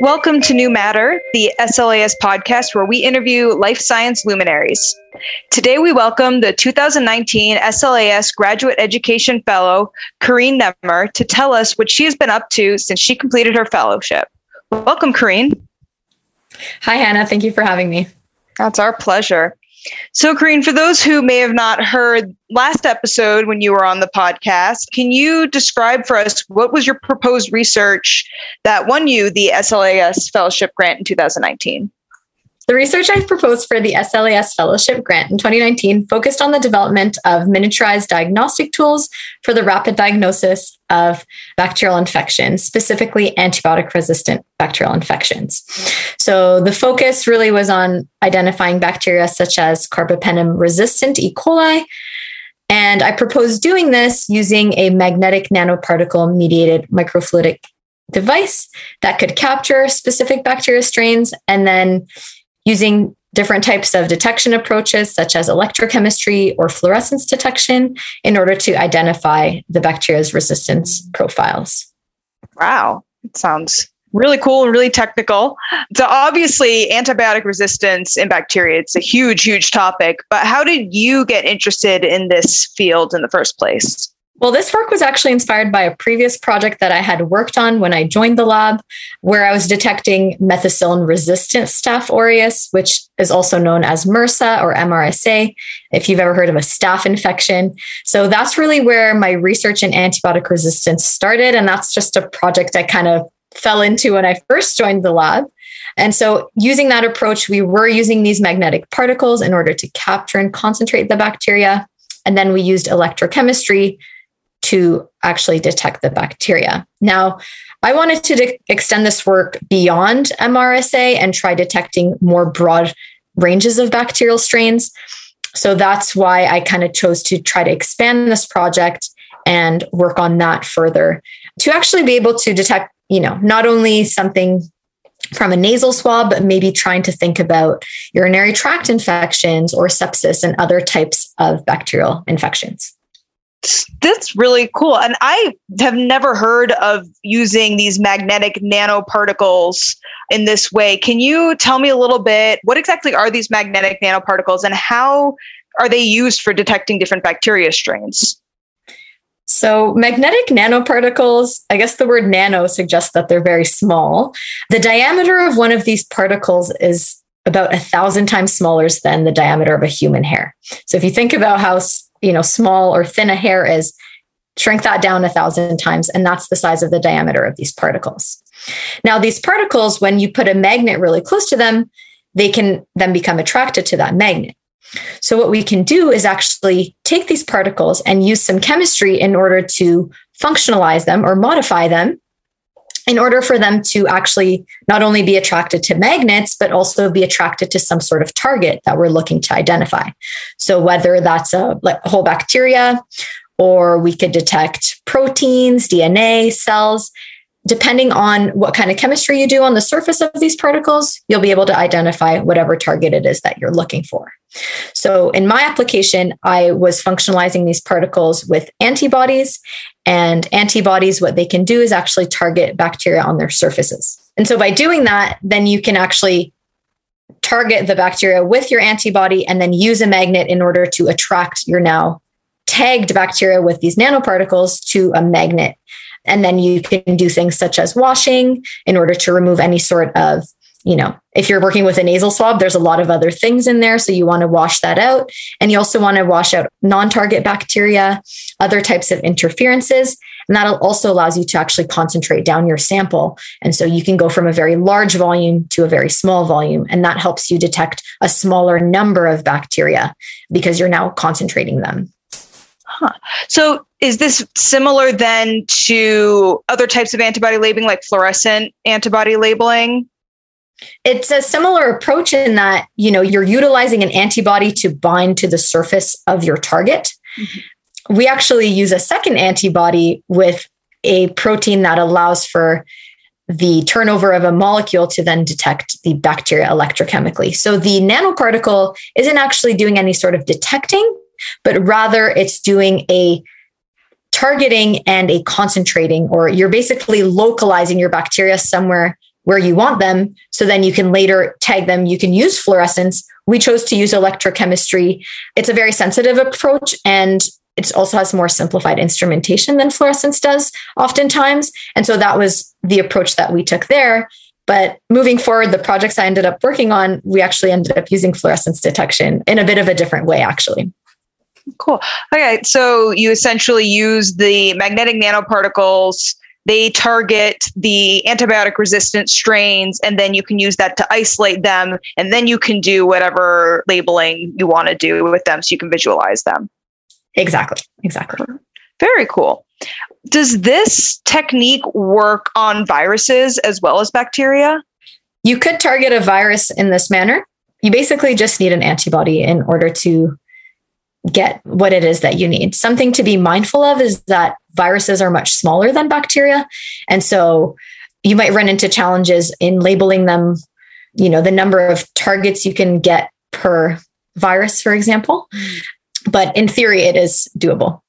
Welcome to New Matter, the SLAS podcast where we interview life science luminaries. Today we welcome the 2019 SLAS Graduate Education Fellow, Carine Nemr, to tell us what she has been up to since she completed her fellowship. Welcome, Carine. Hi, Hannah. Thank you for having me. That's our pleasure. So, Carine, for those who may have not heard last episode when you were on the podcast, can you describe for us what was your proposed research that won you the SLAS Fellowship Grant in 2019? The research I proposed for the SLAS Fellowship Grant in 2019 focused on the development of miniaturized diagnostic tools for the rapid diagnosis of bacterial infections, specifically antibiotic resistant bacterial infections. So the focus really was on identifying bacteria such as carbapenem resistant E. coli. And I proposed doing this using a magnetic nanoparticle mediated microfluidic device that could capture specific bacteria strains and then using different types of detection approaches, such as electrochemistry or fluorescence detection, in order to identify the bacteria's resistance profiles. Wow, it sounds really cool and really technical. So, obviously, antibiotic resistance in bacteria, it's a huge, huge topic. But how did you get interested in this field in the first place? Well, this work was actually inspired by a previous project that I had worked on when I joined the lab, where I was detecting methicillin resistant Staph aureus, which is also known as MRSA or MRSA, if you've ever heard of a staph infection. So that's really where my research in antibiotic resistance started. And that's just a project I kind of fell into when I first joined the lab. And so, using that approach, we were using these magnetic particles in order to capture and concentrate the bacteria. And then we used electrochemistry to actually detect the bacteria. Now, I wanted to de- extend this work beyond MRSA and try detecting more broad ranges of bacterial strains. So that's why I kind of chose to try to expand this project and work on that further to actually be able to detect, you know, not only something from a nasal swab, but maybe trying to think about urinary tract infections or sepsis and other types of bacterial infections that's really cool. And I have never heard of using these magnetic nanoparticles in this way. Can you tell me a little bit what exactly are these magnetic nanoparticles and how are they used for detecting different bacteria strains? So, magnetic nanoparticles, I guess the word nano suggests that they're very small. The diameter of one of these particles is about a thousand times smaller than the diameter of a human hair. So, if you think about how you know small or thin a hair is shrink that down a thousand times and that's the size of the diameter of these particles. Now these particles when you put a magnet really close to them they can then become attracted to that magnet. So what we can do is actually take these particles and use some chemistry in order to functionalize them or modify them in order for them to actually not only be attracted to magnets, but also be attracted to some sort of target that we're looking to identify. So, whether that's a, like, whole bacteria, or we could detect proteins, DNA, cells. Depending on what kind of chemistry you do on the surface of these particles, you'll be able to identify whatever target it is that you're looking for. So, in my application, I was functionalizing these particles with antibodies, and antibodies, what they can do is actually target bacteria on their surfaces. And so by doing that, then you can actually target the bacteria with your antibody and then use a magnet in order to attract your now tagged bacteria with these nanoparticles to a magnet. And then you can do things such as washing in order to remove any sort of you know, if you're working with a nasal swab, there's a lot of other things in there. So you want to wash that out. And you also want to wash out non target bacteria, other types of interferences. And that also allows you to actually concentrate down your sample. And so you can go from a very large volume to a very small volume. And that helps you detect a smaller number of bacteria because you're now concentrating them. Huh. So is this similar then to other types of antibody labeling, like fluorescent antibody labeling? It's a similar approach in that, you know, you're utilizing an antibody to bind to the surface of your target. Mm-hmm. We actually use a second antibody with a protein that allows for the turnover of a molecule to then detect the bacteria electrochemically. So the nanoparticle isn't actually doing any sort of detecting, but rather it's doing a targeting and a concentrating, or you're basically localizing your bacteria somewhere where you want them. So then you can later tag them. You can use fluorescence. We chose to use electrochemistry. It's a very sensitive approach and it also has more simplified instrumentation than fluorescence does oftentimes. And so that was the approach that we took there. But moving forward, the projects I ended up working on, we actually ended up using fluorescence detection in a bit of a different way, actually. Cool. Okay. So you essentially use the magnetic nanoparticles. They target the antibiotic resistant strains and then you can use that to isolate them and then you can do whatever labeling you want to do with them so you can visualize them. Exactly. Exactly. Very cool. Does this technique work on viruses as well as bacteria? You could target a virus in this manner. You basically just need an antibody in order to get what it is that you need. Something to be mindful of is that viruses are much smaller than bacteria. And so you might run into challenges in labeling them, you know, the number of targets you can get per virus, for example. But in theory, it is doable.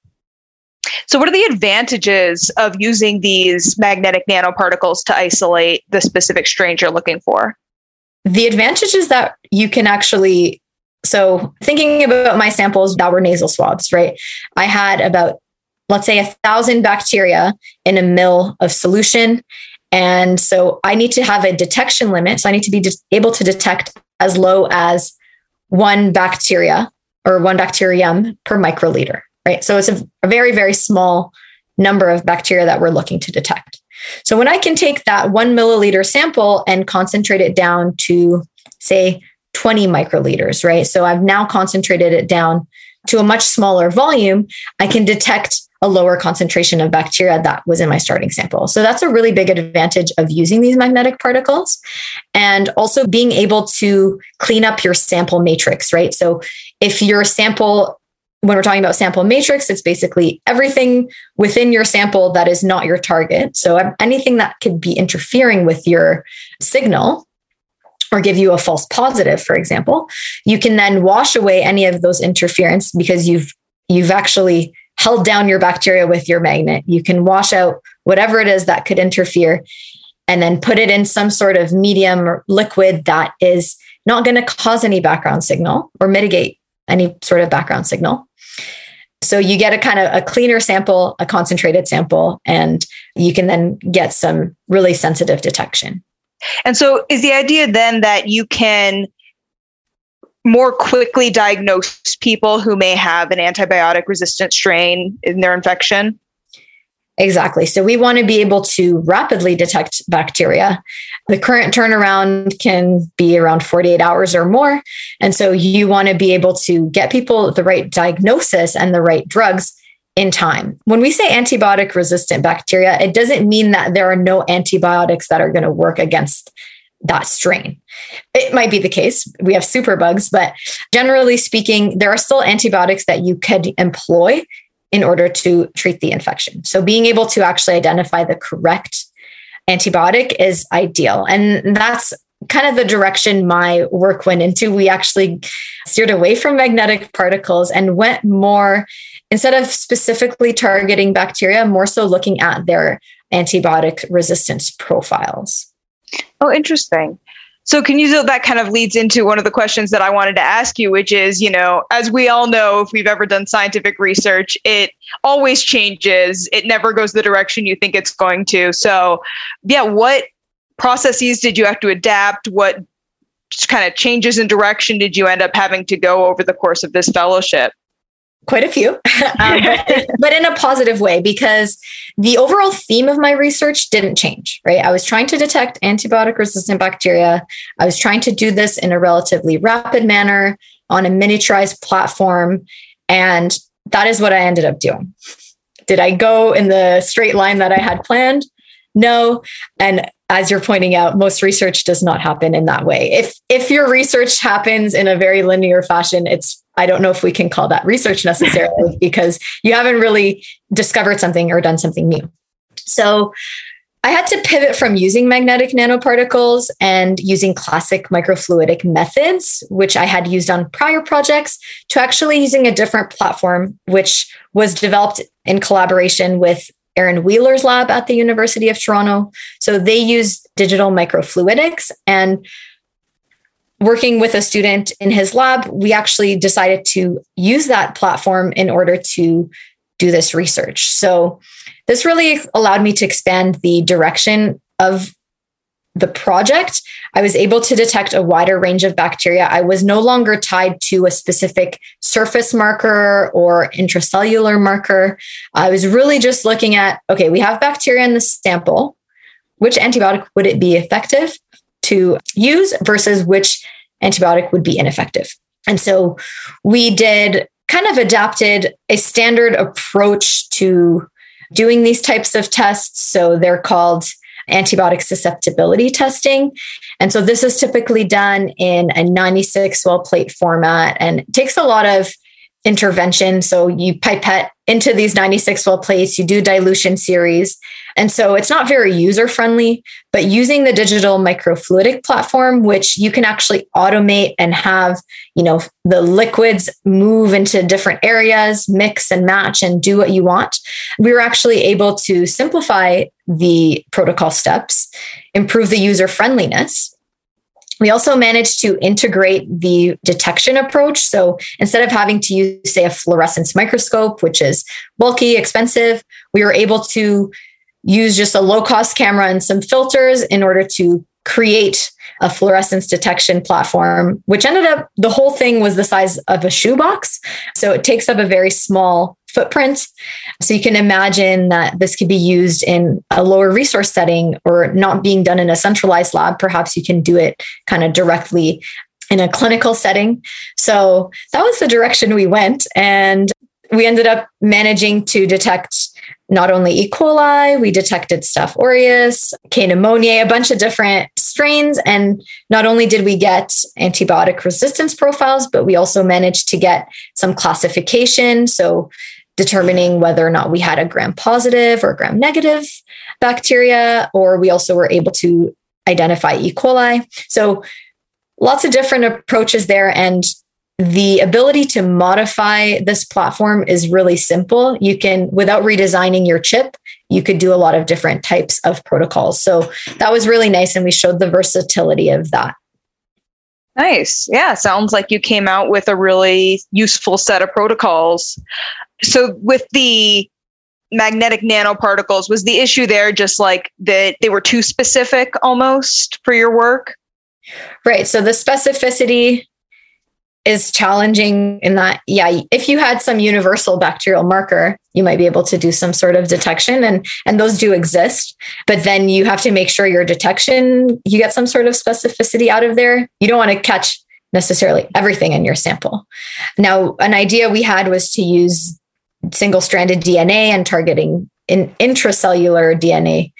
So, what are the advantages of using these magnetic nanoparticles to isolate the specific strain you're looking for? The advantage is that you can actually so thinking about my samples that were nasal swabs, right? I had about, let's say, a thousand bacteria in a mill of solution. And so I need to have a detection limit. So I need to be able to detect as low as one bacteria or one bacterium per microliter, right? So it's a, a very, very small number of bacteria that we're looking to detect. So when I can take that one milliliter sample and concentrate it down to, say, 20 microliters, right? So I've now concentrated it down to a much smaller volume. I can detect a lower concentration of bacteria that was in my starting sample. So that's a really big advantage of using these magnetic particles and also being able to clean up your sample matrix, right? So if your sample when we're talking about sample matrix, it's basically everything within your sample that is not your target. So anything that could be interfering with your signal or give you a false positive, for example, you can then wash away any of those interference because you've you've actually held down your bacteria with your magnet. You can wash out whatever it is that could interfere and then put it in some sort of medium or liquid that is not going to cause any background signal or mitigate any sort of background signal. So you get a kind of a cleaner sample, a concentrated sample, and you can then get some really sensitive detection. And so is the idea then that you can more quickly diagnose people who may have an antibiotic resistant strain in their infection? Exactly. So we want to be able to rapidly detect bacteria. The current turnaround can be around 48 hours or more. And so you want to be able to get people the right diagnosis and the right drugs in time. When we say antibiotic resistant bacteria, it doesn't mean that there are no antibiotics that are going to work against that strain. It might be the case. We have superbugs, but generally speaking, there are still antibiotics that you could employ in order to treat the infection. So being able to actually identify the correct antibiotic is ideal. And that's kind of the direction my work went into. We actually steered away from magnetic particles and went more instead of specifically targeting bacteria, more so looking at their antibiotic resistance profiles. Oh, interesting. So, can you so that kind of leads into one of the questions that I wanted to ask you, which is, you know, as we all know, if we've ever done scientific research, it always changes. It never goes the direction you think it's going to. So, yeah, what processes did you have to adapt? What kind of changes in direction did you end up having to go over the course of this fellowship? Quite a few, um, but in a positive way because the overall theme of my research didn't change, right? I was trying to detect antibiotic resistant bacteria. I was trying to do this in a relatively rapid manner on a miniaturized platform. And that is what I ended up doing. Did I go in the straight line that I had planned? No. And as you're pointing out, most research does not happen in that way. If if your research happens in a very linear fashion, it's I don't know if we can call that research necessarily because you haven't really discovered something or done something new. So I had to pivot from using magnetic nanoparticles and using classic microfluidic methods, which I had used on prior projects, to actually using a different platform, which was developed in collaboration with Aaron Wheeler's lab at the University of Toronto. So they use digital microfluidics and working with a student in his lab, we actually decided to use that platform in order to do this research. So this really allowed me to expand the direction of the project, I was able to detect a wider range of bacteria. I was no longer tied to a specific surface marker or intracellular marker. I was really just looking at okay, we have bacteria in the sample. Which antibiotic would it be effective to use versus which antibiotic would be ineffective? And so we did kind of adapted a standard approach to doing these types of tests. So they're called antibiotic susceptibility testing. And so this is typically done in a 96 well plate format and takes a lot of intervention. So you pipette into these 96 well plates, you do dilution series. And so it's not very user friendly, but using the digital microfluidic platform, which you can actually automate and have, you know, the liquids move into different areas, mix and match and do what you want. We were actually able to simplify the protocol steps, improve the user friendliness, we also managed to integrate the detection approach. So instead of having to use, say, a fluorescence microscope, which is bulky, expensive, we were able to use just a low cost camera and some filters in order to create a fluorescence detection platform, which ended up the whole thing was the size of a shoebox. So it takes up a very small footprint. So you can imagine that this could be used in a lower resource setting or not being done in a centralized lab. Perhaps you can do it kind of directly in a clinical setting. So that was the direction we went. And we ended up managing to detect not only E. coli, we detected Staph aureus, K. pneumoniae, a bunch of different strains. And not only did we get antibiotic resistance profiles, but we also managed to get some classification. So determining whether or not we had a gram positive or gram negative bacteria, or we also were able to identify E. coli. So lots of different approaches there. And the ability to modify this platform is really simple. You can, without redesigning your chip, you could do a lot of different types of protocols. So that was really nice. And we showed the versatility of that. Nice. Yeah. Sounds like you came out with a really useful set of protocols. So, with the magnetic nanoparticles, was the issue there just like that they were too specific almost for your work? Right. So, the specificity is challenging in that yeah if you had some universal bacterial marker you might be able to do some sort of detection and and those do exist but then you have to make sure your detection you get some sort of specificity out of there you don't want to catch necessarily everything in your sample now an idea we had was to use single stranded dna and targeting in intracellular dna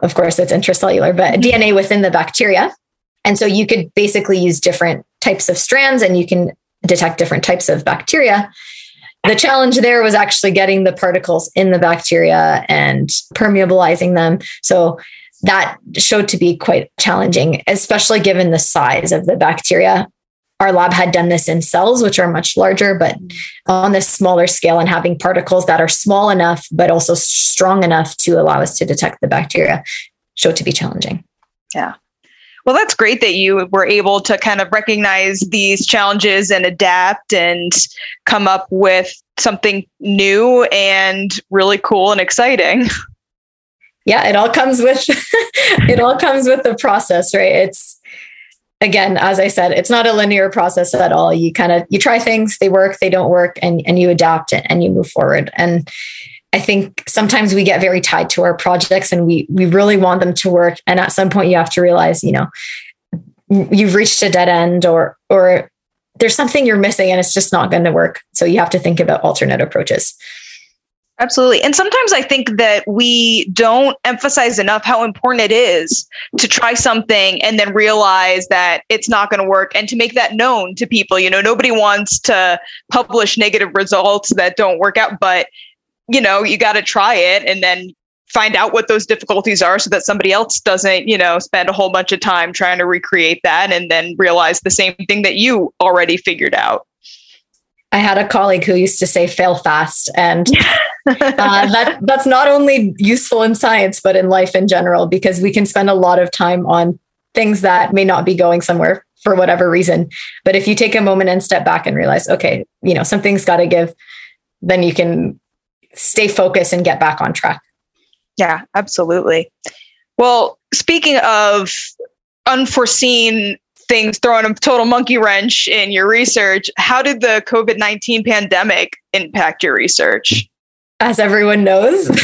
of course it's intracellular but dna within the bacteria and so you could basically use different types of strands and you can detect different types of bacteria. The challenge there was actually getting the particles in the bacteria and permeabilizing them. So that showed to be quite challenging, especially given the size of the bacteria. Our lab had done this in cells, which are much larger, but mm. on this smaller scale and having particles that are small enough, but also strong enough to allow us to detect the bacteria showed to be challenging. Yeah. Well, that's great that you were able to kind of recognize these challenges and adapt and come up with something new and really cool and exciting. Yeah, it all comes with it all comes with the process, right? It's again, as I said, it's not a linear process at all. You kind of you try things, they work, they don't work, and and you adapt it and you move forward. And I think sometimes we get very tied to our projects and we we really want them to work. And at some point you have to realize, you know, you've reached a dead end or or there's something you're missing and it's just not going to work. So you have to think about alternate approaches. Absolutely. And sometimes I think that we don't emphasize enough how important it is to try something and then realize that it's not going to work and to make that known to people. You know, nobody wants to publish negative results that don't work out, but you know, you got to try it and then find out what those difficulties are so that somebody else doesn't, you know, spend a whole bunch of time trying to recreate that and then realize the same thing that you already figured out. I had a colleague who used to say fail fast and uh, that that's not only useful in science but in life in general because we can spend a lot of time on things that may not be going somewhere for whatever reason. But if you take a moment and step back and realize, okay, you know, something's got to give, then you can stay focused and get back on track. Yeah, absolutely. Well, speaking of unforeseen things throwing a total monkey wrench in your research, how did the COVID 19 pandemic impact your research? As everyone knows,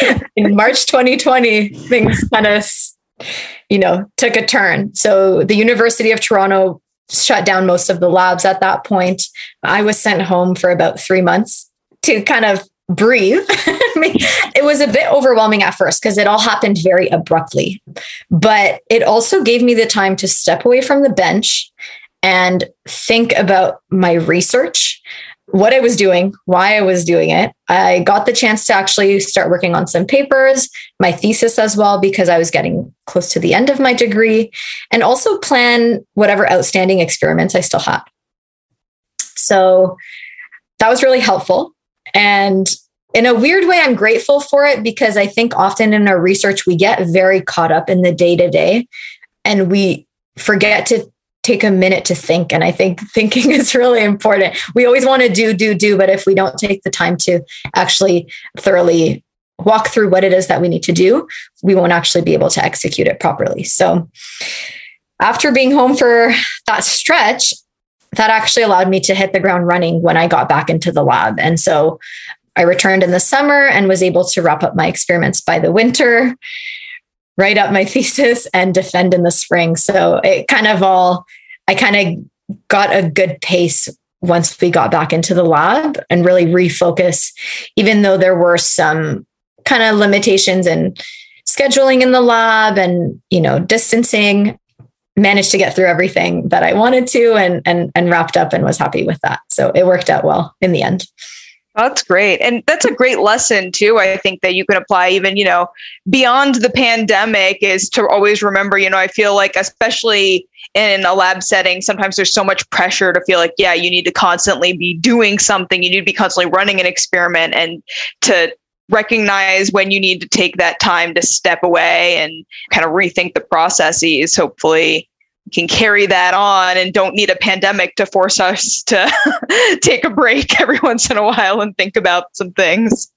in March 2020, things kind of, you know, took a turn. So the University of Toronto shut down most of the labs at that point. I was sent home for about three months to kind of breathe. it was a bit overwhelming at first because it all happened very abruptly. But it also gave me the time to step away from the bench and think about my research, what I was doing, why I was doing it. I got the chance to actually start working on some papers, my thesis as well, because I was getting close to the end of my degree, and also plan whatever outstanding experiments I still had. So that was really helpful. And in a weird way, I'm grateful for it because I think often in our research, we get very caught up in the day to day and we forget to take a minute to think. And I think thinking is really important. We always want to do, do, do, but if we don't take the time to actually thoroughly walk through what it is that we need to do, we won't actually be able to execute it properly. So after being home for that stretch, that actually allowed me to hit the ground running when I got back into the lab. And so I returned in the summer and was able to wrap up my experiments by the winter, write up my thesis, and defend in the spring. So it kind of all, I kind of got a good pace once we got back into the lab and really refocus, even though there were some kind of limitations in scheduling in the lab and you know distancing managed to get through everything that I wanted to and and and wrapped up and was happy with that. So it worked out well in the end. That's great. And that's a great lesson too. I think that you can apply even, you know, beyond the pandemic is to always remember, you know, I feel like especially in a lab setting, sometimes there's so much pressure to feel like, yeah, you need to constantly be doing something. You need to be constantly running an experiment and to recognize when you need to take that time to step away and kind of rethink the processes. Hopefully, can carry that on and don't need a pandemic to force us to take a break every once in a while and think about some things.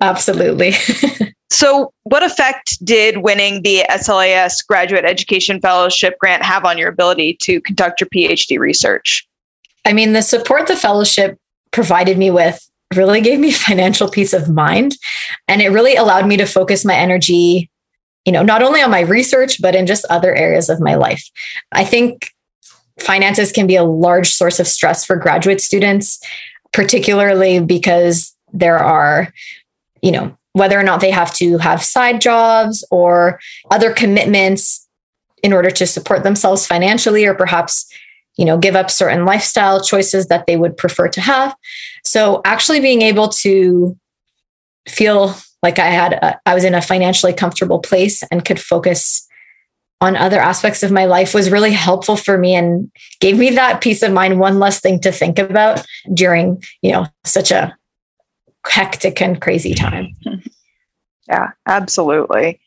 Absolutely. so, what effect did winning the SLAS Graduate Education Fellowship grant have on your ability to conduct your PhD research? I mean, the support the fellowship provided me with really gave me financial peace of mind. And it really allowed me to focus my energy, you know, not only on my research, but in just other areas of my life. I think finances can be a large source of stress for graduate students, particularly because there are, you know, whether or not they have to have side jobs or other commitments in order to support themselves financially or perhaps you know give up certain lifestyle choices that they would prefer to have so actually being able to feel like i had a, I was in a financially comfortable place and could focus on other aspects of my life was really helpful for me and gave me that peace of mind one less thing to think about during you know such a hectic and crazy time. Yeah absolutely.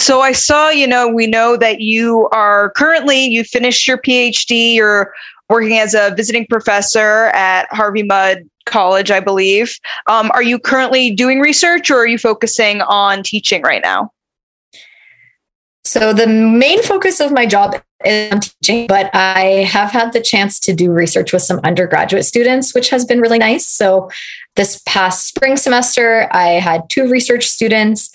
So I saw, you know, we know that you are currently, you finished your PhD, you're working as a visiting professor at Harvey Mudd College, I believe. Um, are you currently doing research or are you focusing on teaching right now? So the main focus of my job is on teaching, but I have had the chance to do research with some undergraduate students, which has been really nice. So this past spring semester, I had two research students,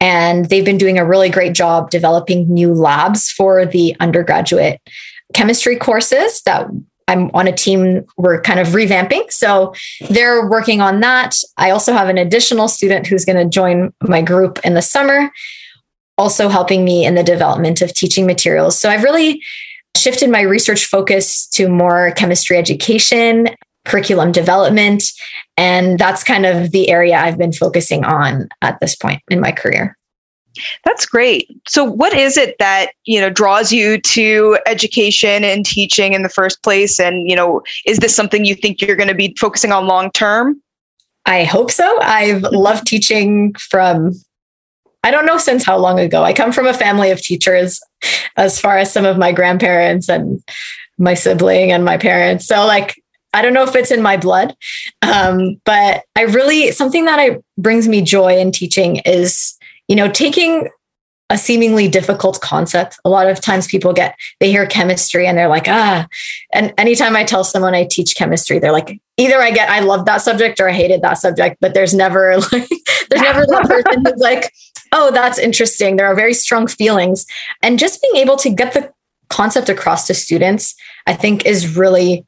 and they've been doing a really great job developing new labs for the undergraduate chemistry courses that I'm on a team we're kind of revamping. So they're working on that. I also have an additional student who's going to join my group in the summer, also helping me in the development of teaching materials. So I've really shifted my research focus to more chemistry education, curriculum development, and that's kind of the area I've been focusing on at this point in my career. That's great. So what is it that, you know, draws you to education and teaching in the first place and, you know, is this something you think you're going to be focusing on long term? I hope so. I've loved teaching from I don't know since how long ago. I come from a family of teachers as far as some of my grandparents and my sibling and my parents. So like I don't know if it's in my blood, um, but I really something that I brings me joy in teaching is you know taking a seemingly difficult concept. A lot of times people get they hear chemistry and they're like ah, and anytime I tell someone I teach chemistry, they're like either I get I love that subject or I hated that subject, but there's never like there's never that person who's like oh that's interesting. There are very strong feelings, and just being able to get the concept across to students, I think is really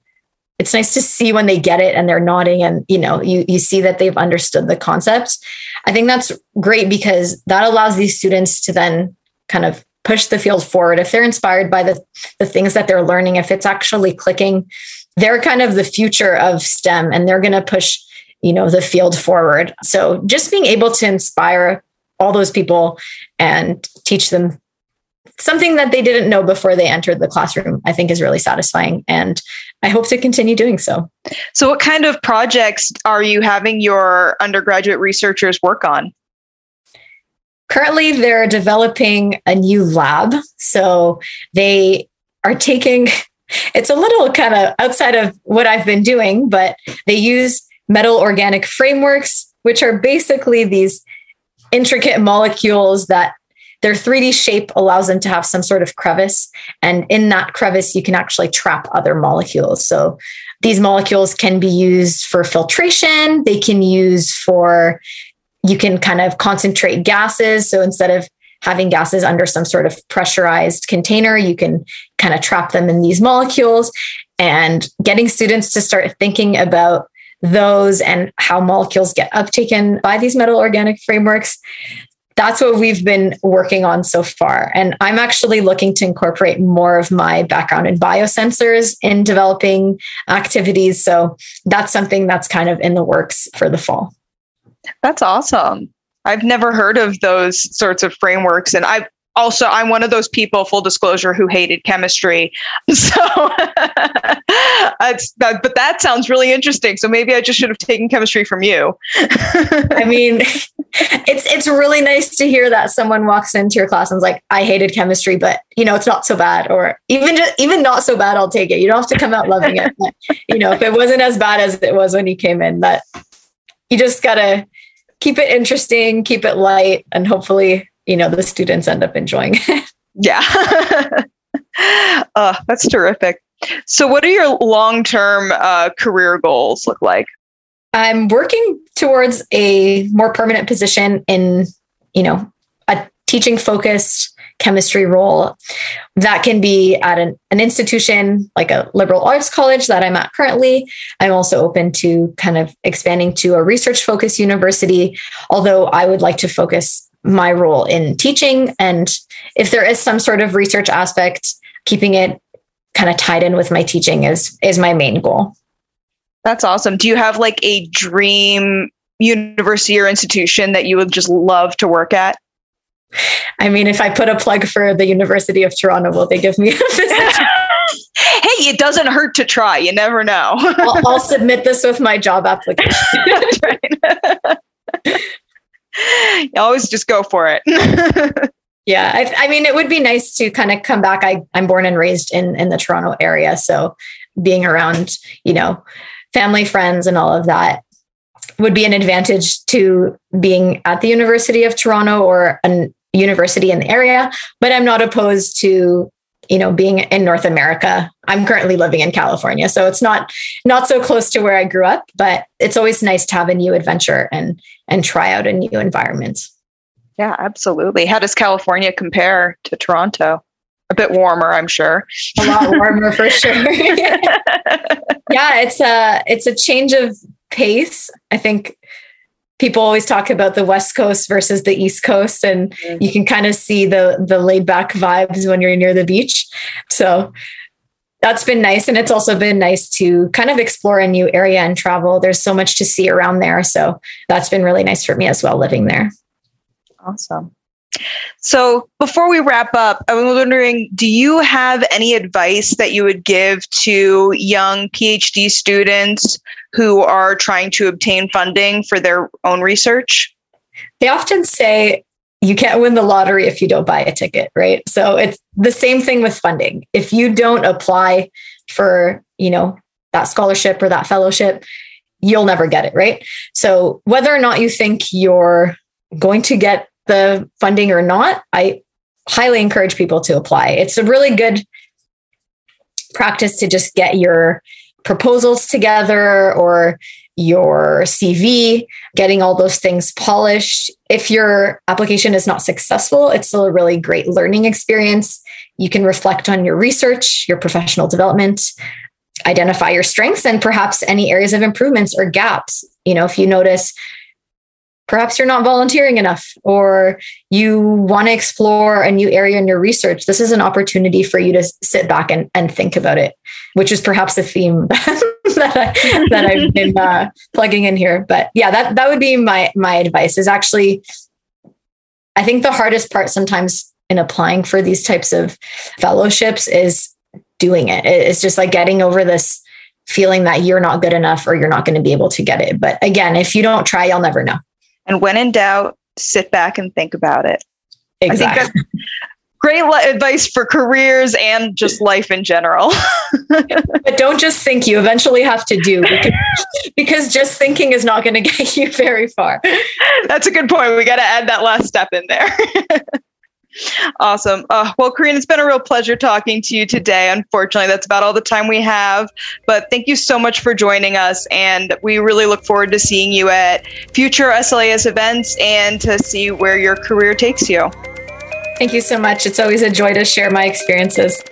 it's nice to see when they get it and they're nodding and you know you you see that they've understood the concepts i think that's great because that allows these students to then kind of push the field forward. If they're inspired by the the things that they're learning if it's actually clicking they're kind of the future of stem and they're going to push you know the field forward. So just being able to inspire all those people and teach them something that they didn't know before they entered the classroom, I think is really satisfying. And I hope to continue doing so. So, what kind of projects are you having your undergraduate researchers work on? Currently, they're developing a new lab. So, they are taking it's a little kind of outside of what I've been doing, but they use metal organic frameworks, which are basically these intricate molecules that their 3D shape allows them to have some sort of crevice. And in that crevice, you can actually trap other molecules. So these molecules can be used for filtration, they can use for, you can kind of concentrate gases. So instead of having gases under some sort of pressurized container, you can kind of trap them in these molecules and getting students to start thinking about those and how molecules get uptaken by these metal organic frameworks that's what we've been working on so far. And I'm actually looking to incorporate more of my background in biosensors in developing activities. So that's something that's kind of in the works for the fall. That's awesome. I've never heard of those sorts of frameworks. And I've also i'm one of those people full disclosure who hated chemistry. So that, but that sounds really interesting. So maybe i just should have taken chemistry from you. I mean it's it's really nice to hear that someone walks into your class and is like i hated chemistry but you know it's not so bad or even just even not so bad i'll take it. You don't have to come out loving it but, you know if it wasn't as bad as it was when you came in that you just gotta keep it interesting keep it light and hopefully you know the students end up enjoying it. Yeah. Uh, that's terrific. So what are your long-term uh, career goals look like? I'm working towards a more permanent position in you know a teaching focused chemistry role. That can be at an, an institution like a liberal arts college that i'm at currently. I'm also open to kind of expanding to a research focused university although i would like to focus my role in teaching. And if there is some sort of research aspect, keeping it kind of tied in with my teaching is is my main goal. That's awesome. Do you have like a dream university or institution that you would just love to work at? I mean, if I put a plug for the University of Toronto, will they give me a position? hey, it doesn't hurt to try. You never know. I'll, I'll, submit this with my job application. you always just go for it. yeah, I, I, mean, it would be nice to kind of come back. I, I'm born and raised in in the Toronto area, so being around, you know, family, friends, and all of that would be an advantage to being at the University of Toronto or a university in the area. But I'm not opposed to you know being in north america i'm currently living in california. So it's not not so close to where i grew up but it's always nice to have a new adventure and and try out a new environment. Yeah absolutely. How does california compare to toronto? A bit warmer i'm sure. A lot warmer for sure. Yeah it's a it's a change of pace. I think people always talk about the west coast versus the east coast and you can kind of see the the laid back vibes when you're near the beach. So that's been nice and it's also been nice to kind of explore a new area and travel. There's so much to see around there so that's been really nice for me as well living there. Awesome So, before we wrap up, I was wondering do you have any advice that you would give to young PhD students who are trying to obtain funding for their own research? They often say you can't win the lottery if you don't buy a ticket, right? So, it's the same thing with funding. If you don't apply for, you know, that scholarship or that fellowship, you'll never get it, right? So, whether or not you think you're going to get the funding or not, I highly encourage people to apply. It's a really good practice to just get your proposals together or your CV, getting all those things polished. If your application is not successful, it's still a really great learning experience. You can reflect on your research, your professional development, identify your strengths and perhaps any areas of improvements or gaps. You know, if you notice perhaps you're not volunteering enough or you want to explore a new area in your research this is an opportunity for you to sit back and, and think about it which is perhaps a theme that, I, that i've been uh, plugging in here but yeah that, that would be my my advice is actually i think the hardest part sometimes in applying for these types of fellowships is doing it. It's just like getting over this feeling that you're not good enough or you're not going to be able to get it. But again, if you don't try, you'll never know. And when in doubt, sit back and think about it. Exactly. great advice for careers and just life in general. but don't just think, you eventually have to do because, because just thinking is not going to get you very far. That's a good point. We got to add that last step in there. Awesome. Uh, well, Carine, it's been a real pleasure talking to you today. Unfortunately, that's about all the time we have. But thank you so much for joining us. And we really look forward to seeing you at future SLAS events and to see where your career takes you. Thank you so much. It's always a joy to share my experiences.